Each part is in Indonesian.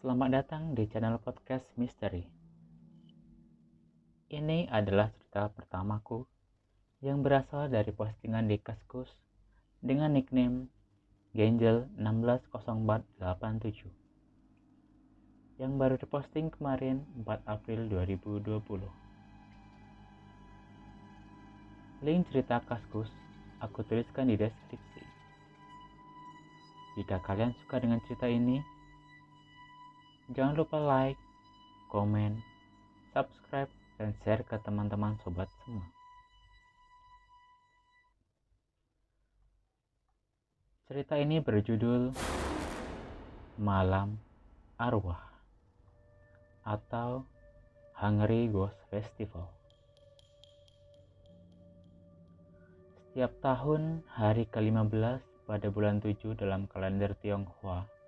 Selamat datang di channel podcast Misteri. Ini adalah cerita pertamaku yang berasal dari postingan di Kaskus dengan nickname Gangel 160487 yang baru diposting kemarin 4 April 2020 Link cerita Kaskus aku tuliskan di deskripsi. Jika kalian suka dengan cerita ini, jangan lupa like, komen, subscribe, dan share ke teman-teman sobat semua. Cerita ini berjudul Malam Arwah atau Hungry Ghost Festival. Setiap tahun hari ke-15 pada bulan 7 dalam kalender Tionghoa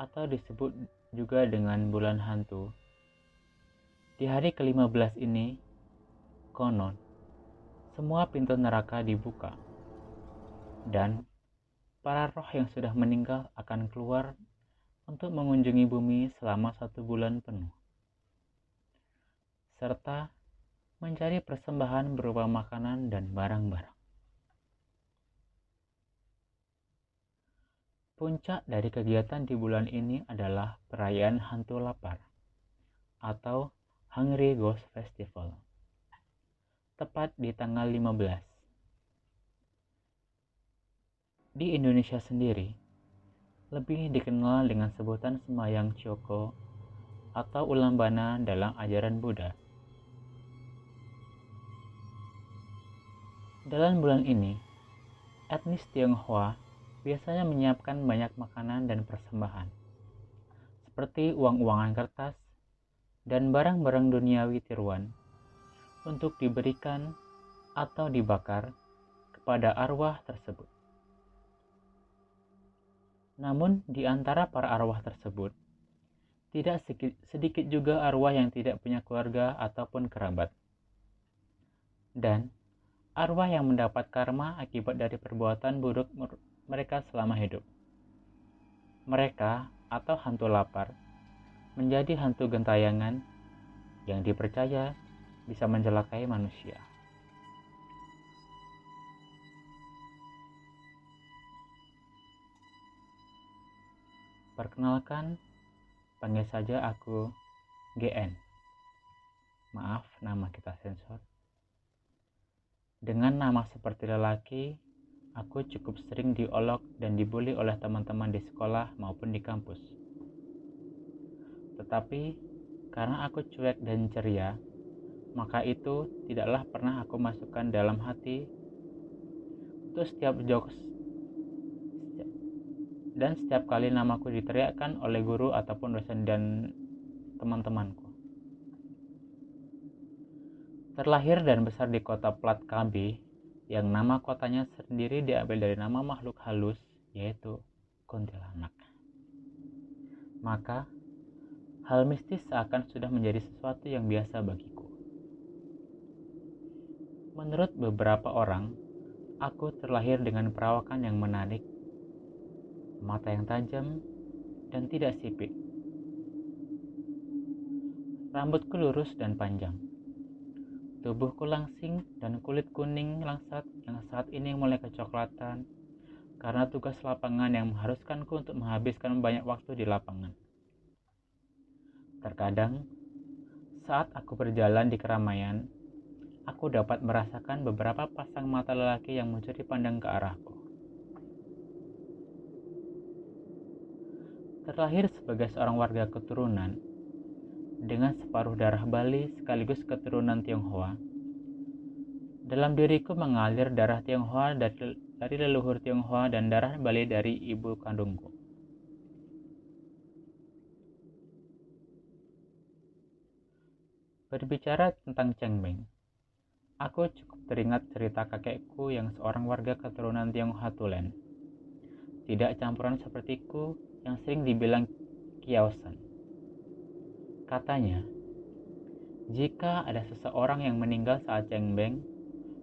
atau disebut juga dengan bulan hantu. Di hari ke-15 ini, konon, semua pintu neraka dibuka dan para roh yang sudah meninggal akan keluar untuk mengunjungi bumi selama satu bulan penuh. Serta mencari persembahan berupa makanan dan barang-barang. Puncak dari kegiatan di bulan ini adalah perayaan hantu lapar atau Hungry Ghost Festival. Tepat di tanggal 15. Di Indonesia sendiri, lebih dikenal dengan sebutan Semayang Choko atau Ulambana dalam ajaran Buddha. Dalam bulan ini, etnis Tionghoa biasanya menyiapkan banyak makanan dan persembahan, seperti uang-uangan kertas dan barang-barang duniawi tiruan, untuk diberikan atau dibakar kepada arwah tersebut. Namun, di antara para arwah tersebut, tidak sedikit juga arwah yang tidak punya keluarga ataupun kerabat. Dan arwah yang mendapat karma akibat dari perbuatan buruk mereka selama hidup. Mereka atau hantu lapar menjadi hantu gentayangan yang dipercaya bisa mencelakai manusia. Perkenalkan, panggil saja aku GN. Maaf nama kita sensor. Dengan nama seperti lelaki, Aku cukup sering diolok dan dibully oleh teman-teman di sekolah maupun di kampus. Tetapi karena aku cuek dan ceria, maka itu tidaklah pernah aku masukkan dalam hati untuk setiap jokes dan setiap kali namaku diteriakkan oleh guru ataupun dosen dan teman-temanku. Terlahir dan besar di kota Plat Kambi, yang nama kotanya sendiri diambil dari nama makhluk halus yaitu kuntilanak. Maka hal mistis seakan sudah menjadi sesuatu yang biasa bagiku. Menurut beberapa orang, aku terlahir dengan perawakan yang menarik, mata yang tajam, dan tidak sipit. Rambutku lurus dan panjang Tubuhku langsing dan kulit kuning langsat yang saat ini mulai kecoklatan karena tugas lapangan yang mengharuskanku untuk menghabiskan banyak waktu di lapangan. Terkadang, saat aku berjalan di keramaian, aku dapat merasakan beberapa pasang mata lelaki yang mencuri pandang ke arahku. Terlahir sebagai seorang warga keturunan, dengan separuh darah Bali sekaligus keturunan Tionghoa. Dalam diriku mengalir darah Tionghoa dari, leluhur Tionghoa dan darah Bali dari ibu kandungku. Berbicara tentang Beng, aku cukup teringat cerita kakekku yang seorang warga keturunan Tionghoa Tulen. Tidak campuran sepertiku yang sering dibilang kiaosan. Katanya, jika ada seseorang yang meninggal saat cengbeng,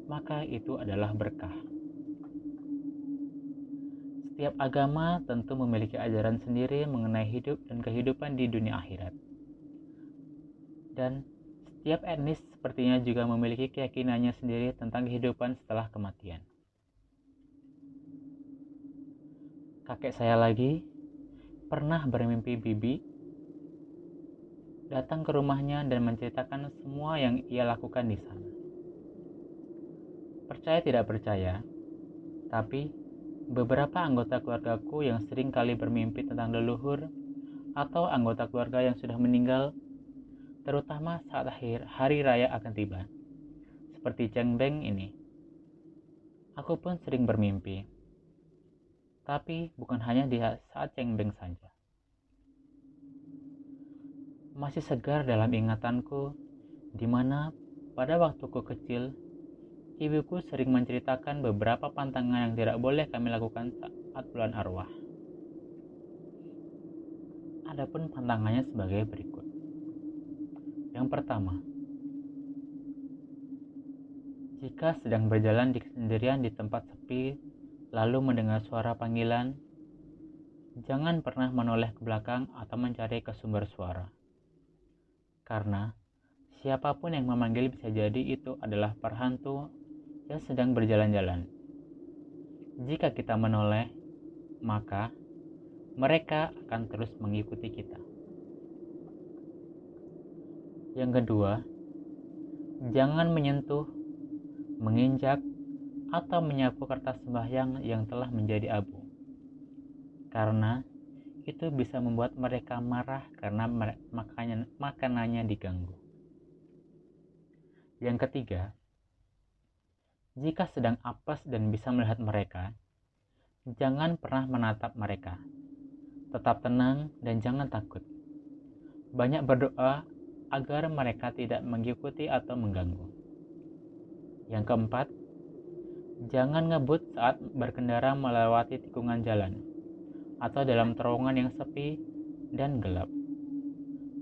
maka itu adalah berkah. Setiap agama tentu memiliki ajaran sendiri mengenai hidup dan kehidupan di dunia akhirat. Dan setiap etnis sepertinya juga memiliki keyakinannya sendiri tentang kehidupan setelah kematian. Kakek saya lagi pernah bermimpi bibi datang ke rumahnya dan menceritakan semua yang ia lakukan di sana. Percaya tidak percaya, tapi beberapa anggota keluargaku yang sering kali bermimpi tentang leluhur atau anggota keluarga yang sudah meninggal, terutama saat akhir hari raya akan tiba, seperti Cheng Beng ini. Aku pun sering bermimpi, tapi bukan hanya di saat Cheng Beng saja. Masih segar dalam ingatanku, di mana pada waktuku kecil Ibuku sering menceritakan beberapa pantangan yang tidak boleh kami lakukan saat bulan arwah. Adapun pantangannya sebagai berikut. Yang pertama, jika sedang berjalan di sendirian di tempat sepi, lalu mendengar suara panggilan, jangan pernah menoleh ke belakang atau mencari ke sumber suara. Karena siapa pun yang memanggil bisa jadi itu adalah perhantu yang sedang berjalan-jalan. Jika kita menoleh, maka mereka akan terus mengikuti kita. Yang kedua, jangan menyentuh, menginjak, atau menyapu kertas sembahyang yang telah menjadi abu. Karena itu bisa membuat mereka marah karena makanannya, makanannya diganggu. Yang ketiga, jika sedang apes dan bisa melihat mereka, jangan pernah menatap mereka. Tetap tenang dan jangan takut. Banyak berdoa agar mereka tidak mengikuti atau mengganggu. Yang keempat, jangan ngebut saat berkendara melewati tikungan jalan atau dalam terowongan yang sepi dan gelap.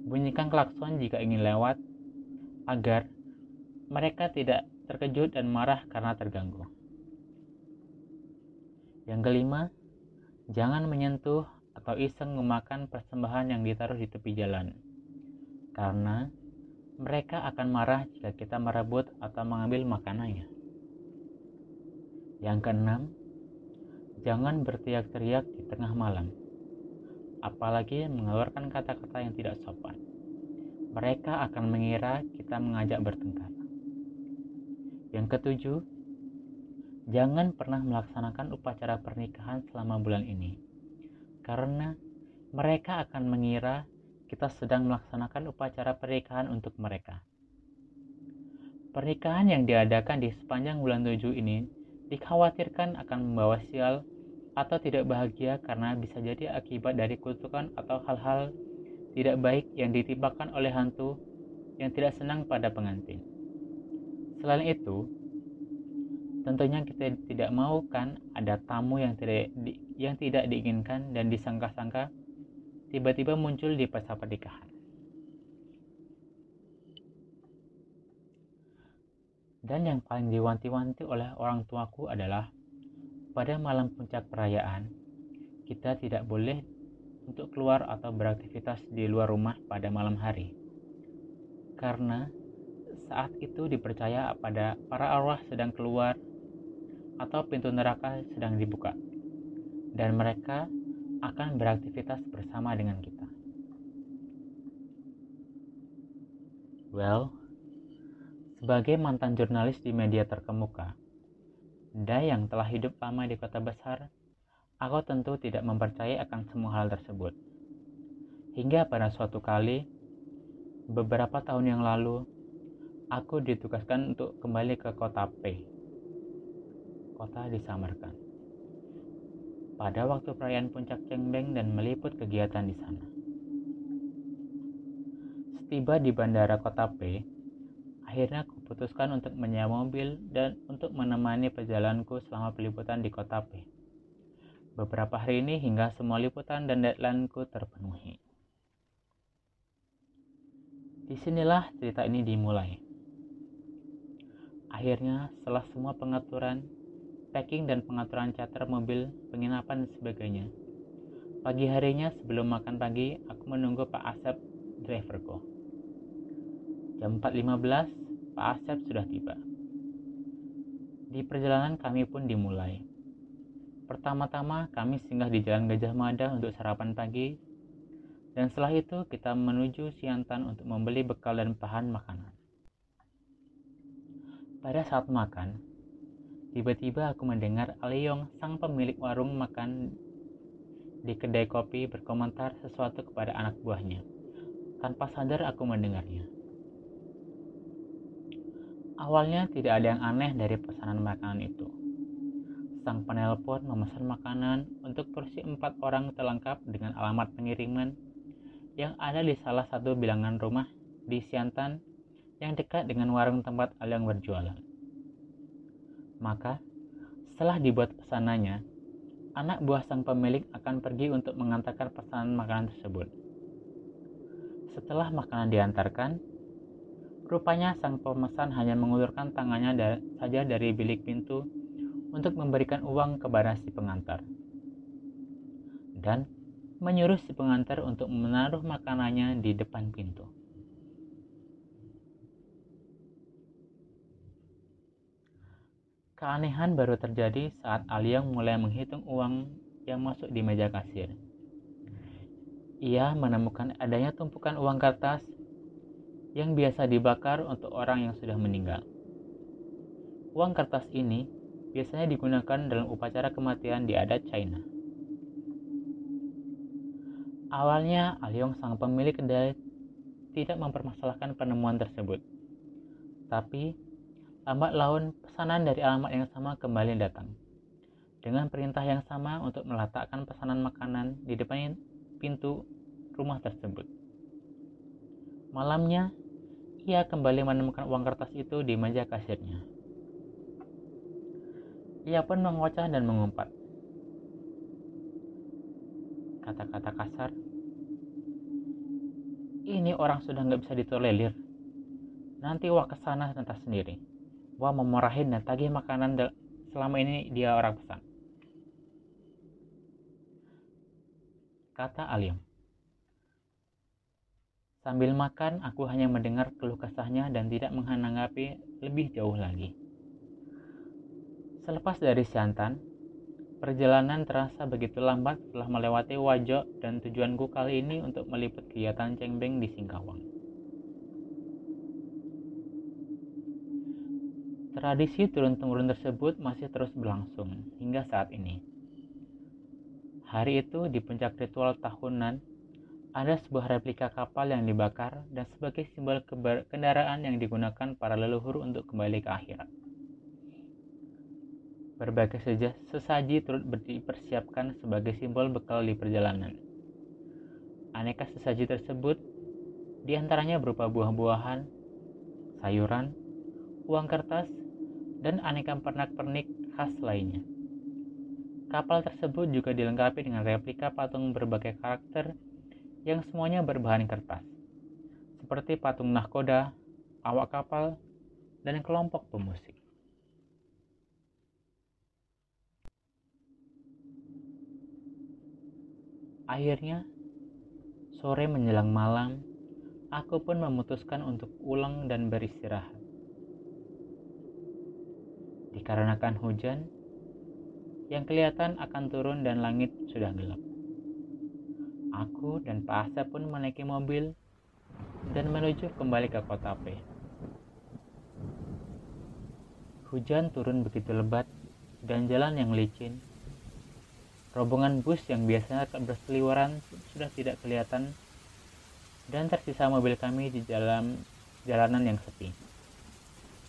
Bunyikan klakson jika ingin lewat agar mereka tidak terkejut dan marah karena terganggu. Yang kelima, jangan menyentuh atau iseng memakan persembahan yang ditaruh di tepi jalan, karena mereka akan marah jika kita merebut atau mengambil makanannya. Yang keenam, jangan berteriak-teriak di tengah malam, apalagi mengeluarkan kata-kata yang tidak sopan. Mereka akan mengira kita mengajak bertengkar. Yang ketujuh, jangan pernah melaksanakan upacara pernikahan selama bulan ini, karena mereka akan mengira kita sedang melaksanakan upacara pernikahan untuk mereka. Pernikahan yang diadakan di sepanjang bulan tujuh ini dikhawatirkan akan membawa sial atau tidak bahagia karena bisa jadi akibat dari kutukan atau hal-hal tidak baik yang ditimpakan oleh hantu yang tidak senang pada pengantin. Selain itu, tentunya kita tidak mau kan ada tamu yang tidak di, yang tidak diinginkan dan disangka-sangka tiba-tiba muncul di pesta pernikahan. Dan yang paling diwanti-wanti oleh orang tuaku adalah pada malam puncak perayaan, kita tidak boleh untuk keluar atau beraktivitas di luar rumah pada malam hari. Karena saat itu dipercaya pada para arwah sedang keluar atau pintu neraka sedang dibuka dan mereka akan beraktivitas bersama dengan kita. Well, sebagai mantan jurnalis di media terkemuka, dan yang telah hidup lama di kota besar, aku tentu tidak mempercayai akan semua hal tersebut. Hingga pada suatu kali, beberapa tahun yang lalu, aku ditugaskan untuk kembali ke kota P. Kota di Samarkand. Pada waktu perayaan puncak Cengbeng dan meliput kegiatan di sana. Setiba di bandara kota P, akhirnya aku putuskan untuk menyewa mobil dan untuk menemani perjalananku selama peliputan di kota P. Beberapa hari ini hingga semua liputan dan deadlineku terpenuhi. Di sinilah cerita ini dimulai. Akhirnya, setelah semua pengaturan, packing dan pengaturan charter mobil, penginapan dan sebagainya. Pagi harinya sebelum makan pagi, aku menunggu Pak Asep, driverku. Jam 4.15, Pak Asep sudah tiba. Di perjalanan kami pun dimulai. Pertama-tama kami singgah di Jalan Gajah Mada untuk sarapan pagi dan setelah itu kita menuju Siantan untuk membeli bekal dan bahan makanan. Pada saat makan, tiba-tiba aku mendengar Aliong, sang pemilik warung makan di kedai kopi berkomentar sesuatu kepada anak buahnya. Tanpa sadar aku mendengarnya. Awalnya tidak ada yang aneh dari pesanan makanan itu sang penelpon memesan makanan untuk porsi empat orang terlengkap dengan alamat pengiriman yang ada di salah satu bilangan rumah di Siantan yang dekat dengan warung tempat Aliang berjualan. Maka, setelah dibuat pesanannya, anak buah sang pemilik akan pergi untuk mengantarkan pesanan makanan tersebut. Setelah makanan diantarkan, rupanya sang pemesan hanya mengulurkan tangannya da saja dari bilik pintu untuk memberikan uang kepada si pengantar dan menyuruh si pengantar untuk menaruh makanannya di depan pintu. Keanehan baru terjadi saat Aliang mulai menghitung uang yang masuk di meja kasir. Ia menemukan adanya tumpukan uang kertas yang biasa dibakar untuk orang yang sudah meninggal. Uang kertas ini biasanya digunakan dalam upacara kematian di adat China. Awalnya, Aliong sang pemilik kedai tidak mempermasalahkan penemuan tersebut. Tapi, lambat laun pesanan dari alamat yang sama kembali datang. Dengan perintah yang sama untuk meletakkan pesanan makanan di depan pintu rumah tersebut. Malamnya, ia kembali menemukan uang kertas itu di meja kasirnya. Ia pun mengocah dan mengumpat. Kata-kata kasar. Ini orang sudah nggak bisa ditolerir. Nanti wah ke sana entah sendiri. Wah memarahin dan tagih makanan selama ini dia orang pesan. Kata Aliam. Sambil makan, aku hanya mendengar keluh kesahnya dan tidak menanggapi lebih jauh lagi. Selepas dari Siantan, perjalanan terasa begitu lambat setelah melewati Wajo dan tujuanku kali ini untuk meliput kegiatan Cengbeng di Singkawang. Tradisi turun-temurun tersebut masih terus berlangsung hingga saat ini. Hari itu di puncak ritual tahunan ada sebuah replika kapal yang dibakar dan sebagai simbol kendaraan yang digunakan para leluhur untuk kembali ke akhirat. Berbagai sesaji turut dipersiapkan sebagai simbol bekal di perjalanan. Aneka sesaji tersebut di antaranya berupa buah-buahan, sayuran, uang kertas, dan aneka pernak-pernik khas lainnya. Kapal tersebut juga dilengkapi dengan replika patung berbagai karakter yang semuanya berbahan kertas, seperti patung nahkoda, awak kapal, dan kelompok pemusik. Akhirnya, sore menjelang malam, aku pun memutuskan untuk pulang dan beristirahat. Dikarenakan hujan, yang kelihatan akan turun dan langit sudah gelap. Aku dan Pak Asep pun menaiki mobil dan menuju kembali ke kota P. Hujan turun begitu lebat dan jalan yang licin Rombongan bus yang biasanya berseliweran sudah tidak kelihatan dan tersisa mobil kami di dalam jalanan yang sepi.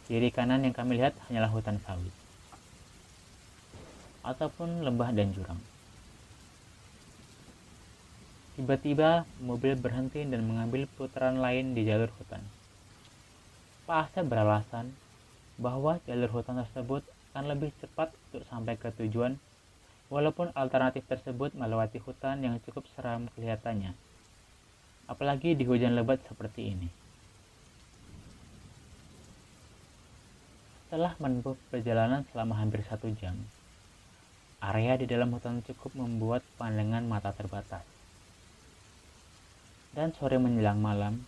Kiri kanan yang kami lihat hanyalah hutan sawit ataupun lembah dan jurang. Tiba-tiba mobil berhenti dan mengambil putaran lain di jalur hutan. Pak Asep beralasan bahwa jalur hutan tersebut akan lebih cepat untuk sampai ke tujuan Walaupun alternatif tersebut melewati hutan yang cukup seram kelihatannya, apalagi di hujan lebat seperti ini. Setelah menempuh perjalanan selama hampir satu jam, area di dalam hutan cukup membuat pandangan mata terbatas. Dan sore menjelang malam,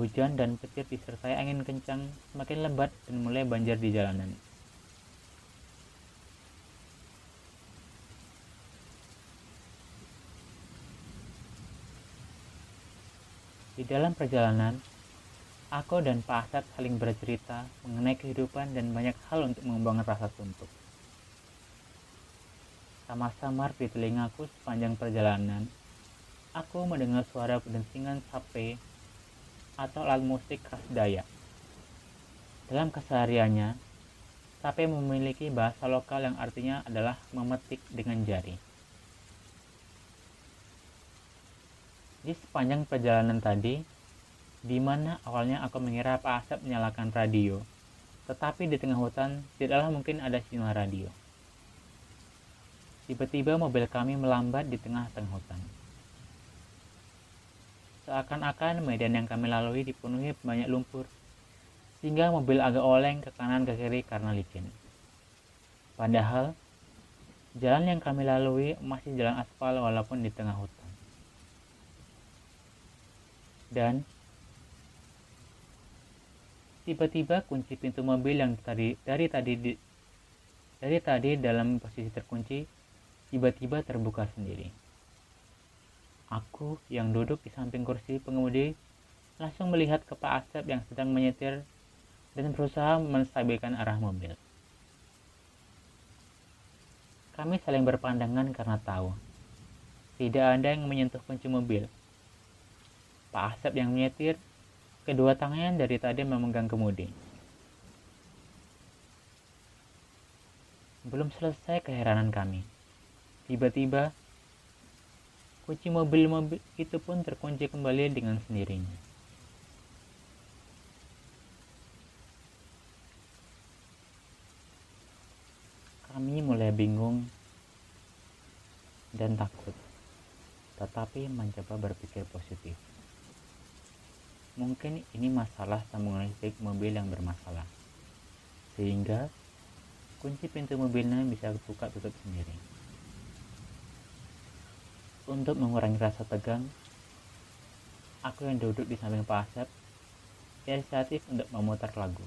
hujan dan petir disertai angin kencang semakin lebat dan mulai banjir di jalanan. Di dalam perjalanan, aku dan Pak Asad saling bercerita mengenai kehidupan dan banyak hal untuk mengembangkan rasa suntuk. Sama-samar di telingaku sepanjang perjalanan, aku mendengar suara pendensingan sape atau alat musik khas Dayak. Dalam kesehariannya, sape memiliki bahasa lokal yang artinya adalah memetik dengan jari. Di sepanjang perjalanan tadi, di mana awalnya aku mengira Pak Asep menyalakan radio, tetapi di tengah hutan tidaklah mungkin ada sinyal radio. Tiba-tiba mobil kami melambat di tengah-tengah hutan. Seakan-akan medan yang kami lalui dipenuhi banyak lumpur, sehingga mobil agak oleng ke kanan ke kiri karena licin. Padahal, jalan yang kami lalui masih jalan aspal walaupun di tengah hutan. Dan tiba-tiba kunci pintu mobil yang tadi dari tadi di, dari tadi dalam posisi terkunci tiba-tiba terbuka sendiri. Aku yang duduk di samping kursi pengemudi langsung melihat ke Pak Asep yang sedang menyetir dan berusaha menstabilkan arah mobil. Kami saling berpandangan karena tahu tidak ada yang menyentuh kunci mobil Pak Asep yang menyetir, kedua tangannya dari tadi memegang kemudi. Belum selesai keheranan kami. Tiba-tiba, kunci mobil-mobil itu pun terkunci kembali dengan sendirinya. Kami mulai bingung dan takut, tetapi mencoba berpikir positif. Mungkin ini masalah sambungan listrik mobil yang bermasalah. Sehingga kunci pintu mobilnya bisa buka tutup sendiri. Untuk mengurangi rasa tegang, aku yang duduk di samping Pak Asep inisiatif untuk memutar lagu.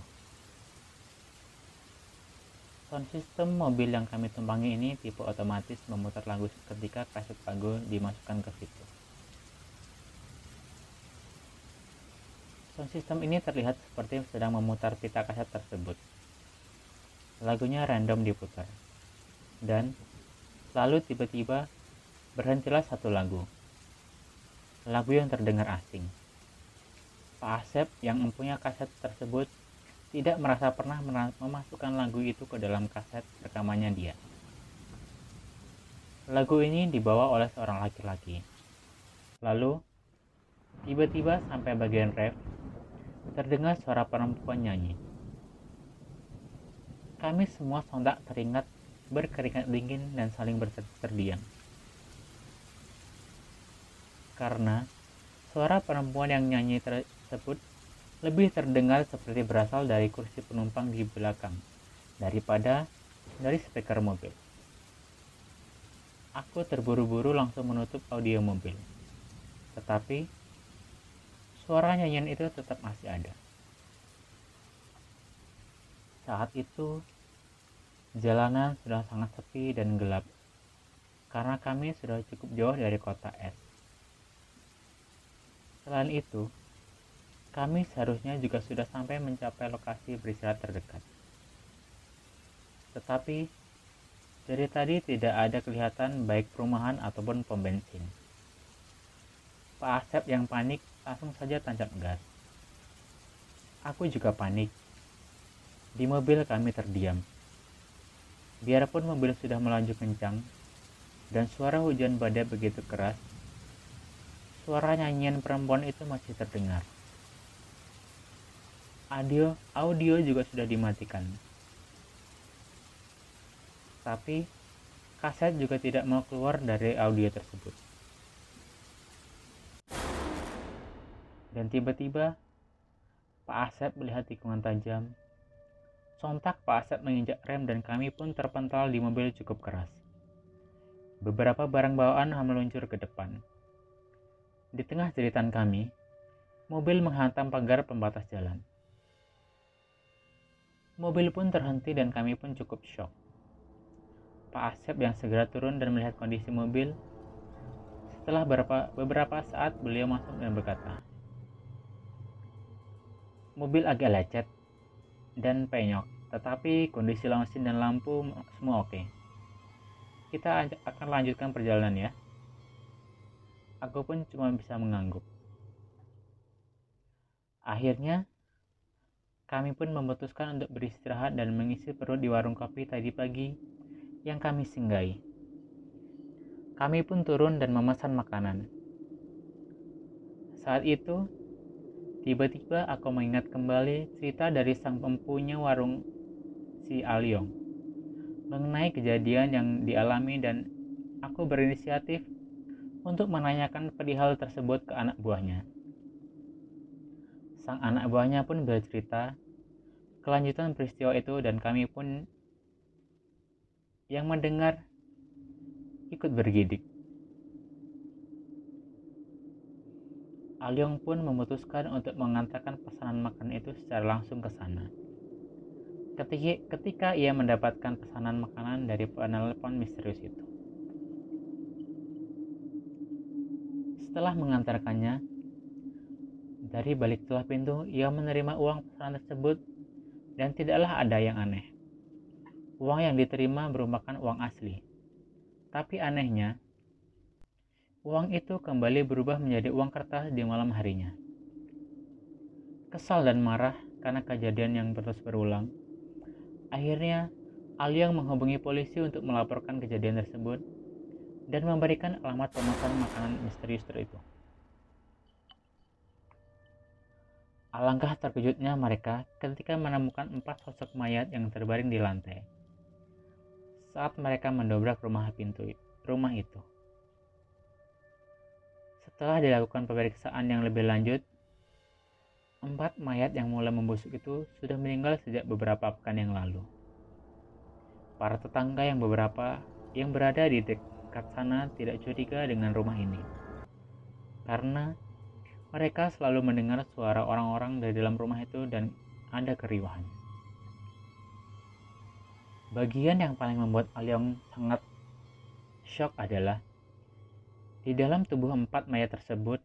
Sound system mobil yang kami tumpangi ini tipe otomatis memutar lagu ketika kaset lagu dimasukkan ke situ. Sound system ini terlihat seperti sedang memutar pita kaset tersebut. Lagunya random diputar. Dan lalu tiba-tiba berhentilah satu lagu. Lagu yang terdengar asing. Pak Asep yang mempunyai kaset tersebut tidak merasa pernah memasukkan lagu itu ke dalam kaset rekamannya dia. Lagu ini dibawa oleh seorang laki-laki. Lalu, tiba-tiba sampai bagian ref, terdengar suara perempuan nyanyi. Kami semua sontak teringat berkeringat dingin dan saling berterdiam. Karena suara perempuan yang nyanyi tersebut lebih terdengar seperti berasal dari kursi penumpang di belakang daripada dari speaker mobil. Aku terburu-buru langsung menutup audio mobil. Tetapi suara nyanyian itu tetap masih ada. Saat itu, jalanan sudah sangat sepi dan gelap karena kami sudah cukup jauh dari kota es. Selain itu, kami seharusnya juga sudah sampai mencapai lokasi beristirahat terdekat. Tetapi, dari tadi tidak ada kelihatan baik perumahan ataupun pom bensin. Pak Asep yang panik langsung saja tancap gas. Aku juga panik. Di mobil kami terdiam. Biarpun mobil sudah melaju kencang dan suara hujan badai begitu keras, suara nyanyian perempuan itu masih terdengar. Audio, audio juga sudah dimatikan. Tapi kaset juga tidak mau keluar dari audio tersebut. Dan tiba-tiba Pak Asep melihat tikungan tajam. Sontak Pak Asep menginjak rem dan kami pun terpental di mobil cukup keras. beberapa barang bawaan meluncur ke depan. Di tengah jeritan kami, mobil menghantam pagar pembatas jalan. Mobil pun terhenti dan kami pun cukup shock. Pak Asep yang segera turun dan melihat kondisi mobil. Setelah beberapa, beberapa saat beliau masuk dan berkata, Mobil agak lecet dan penyok, tetapi kondisi mesin dan lampu semua oke. Kita akan lanjutkan perjalanan ya. Aku pun cuma bisa mengangguk. Akhirnya, kami pun memutuskan untuk beristirahat dan mengisi perut di warung kopi tadi pagi yang kami singgahi. Kami pun turun dan memesan makanan. Saat itu, tiba-tiba aku mengingat kembali cerita dari sang pempunya warung si Aliong mengenai kejadian yang dialami dan aku berinisiatif untuk menanyakan perihal tersebut ke anak buahnya. Sang anak buahnya pun bercerita kelanjutan peristiwa itu dan kami pun yang mendengar ikut bergidik. Alyong pun memutuskan untuk mengantarkan pesanan makanan itu secara langsung ke sana. Ketika ia mendapatkan pesanan makanan dari penelpon misterius itu. Setelah mengantarkannya, dari balik celah pintu ia menerima uang pesanan tersebut dan tidaklah ada yang aneh. Uang yang diterima merupakan uang asli. Tapi anehnya, uang itu kembali berubah menjadi uang kertas di malam harinya. Kesal dan marah karena kejadian yang terus berulang, akhirnya Aliang menghubungi polisi untuk melaporkan kejadian tersebut dan memberikan alamat pemesan makanan misterius itu. Alangkah terkejutnya mereka ketika menemukan empat sosok mayat yang terbaring di lantai saat mereka mendobrak rumah pintu rumah itu. Setelah dilakukan pemeriksaan yang lebih lanjut, empat mayat yang mulai membusuk itu sudah meninggal sejak beberapa pekan yang lalu. Para tetangga yang beberapa yang berada di dekat sana tidak curiga dengan rumah ini. Karena mereka selalu mendengar suara orang-orang dari dalam rumah itu dan ada keriuhan. Bagian yang paling membuat Alyong sangat shock adalah di dalam tubuh empat mayat tersebut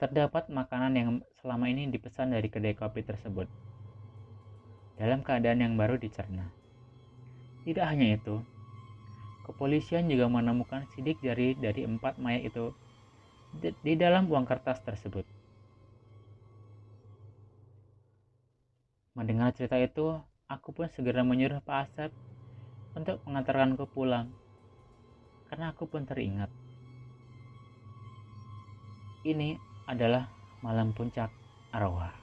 terdapat makanan yang selama ini dipesan dari kedai kopi tersebut dalam keadaan yang baru dicerna. Tidak hanya itu, kepolisian juga menemukan sidik jari dari empat mayat itu di dalam uang kertas tersebut. Mendengar cerita itu, Aku pun segera menyuruh Pak Asep untuk mengantarkanku pulang, karena aku pun teringat. Ini adalah malam puncak arwah.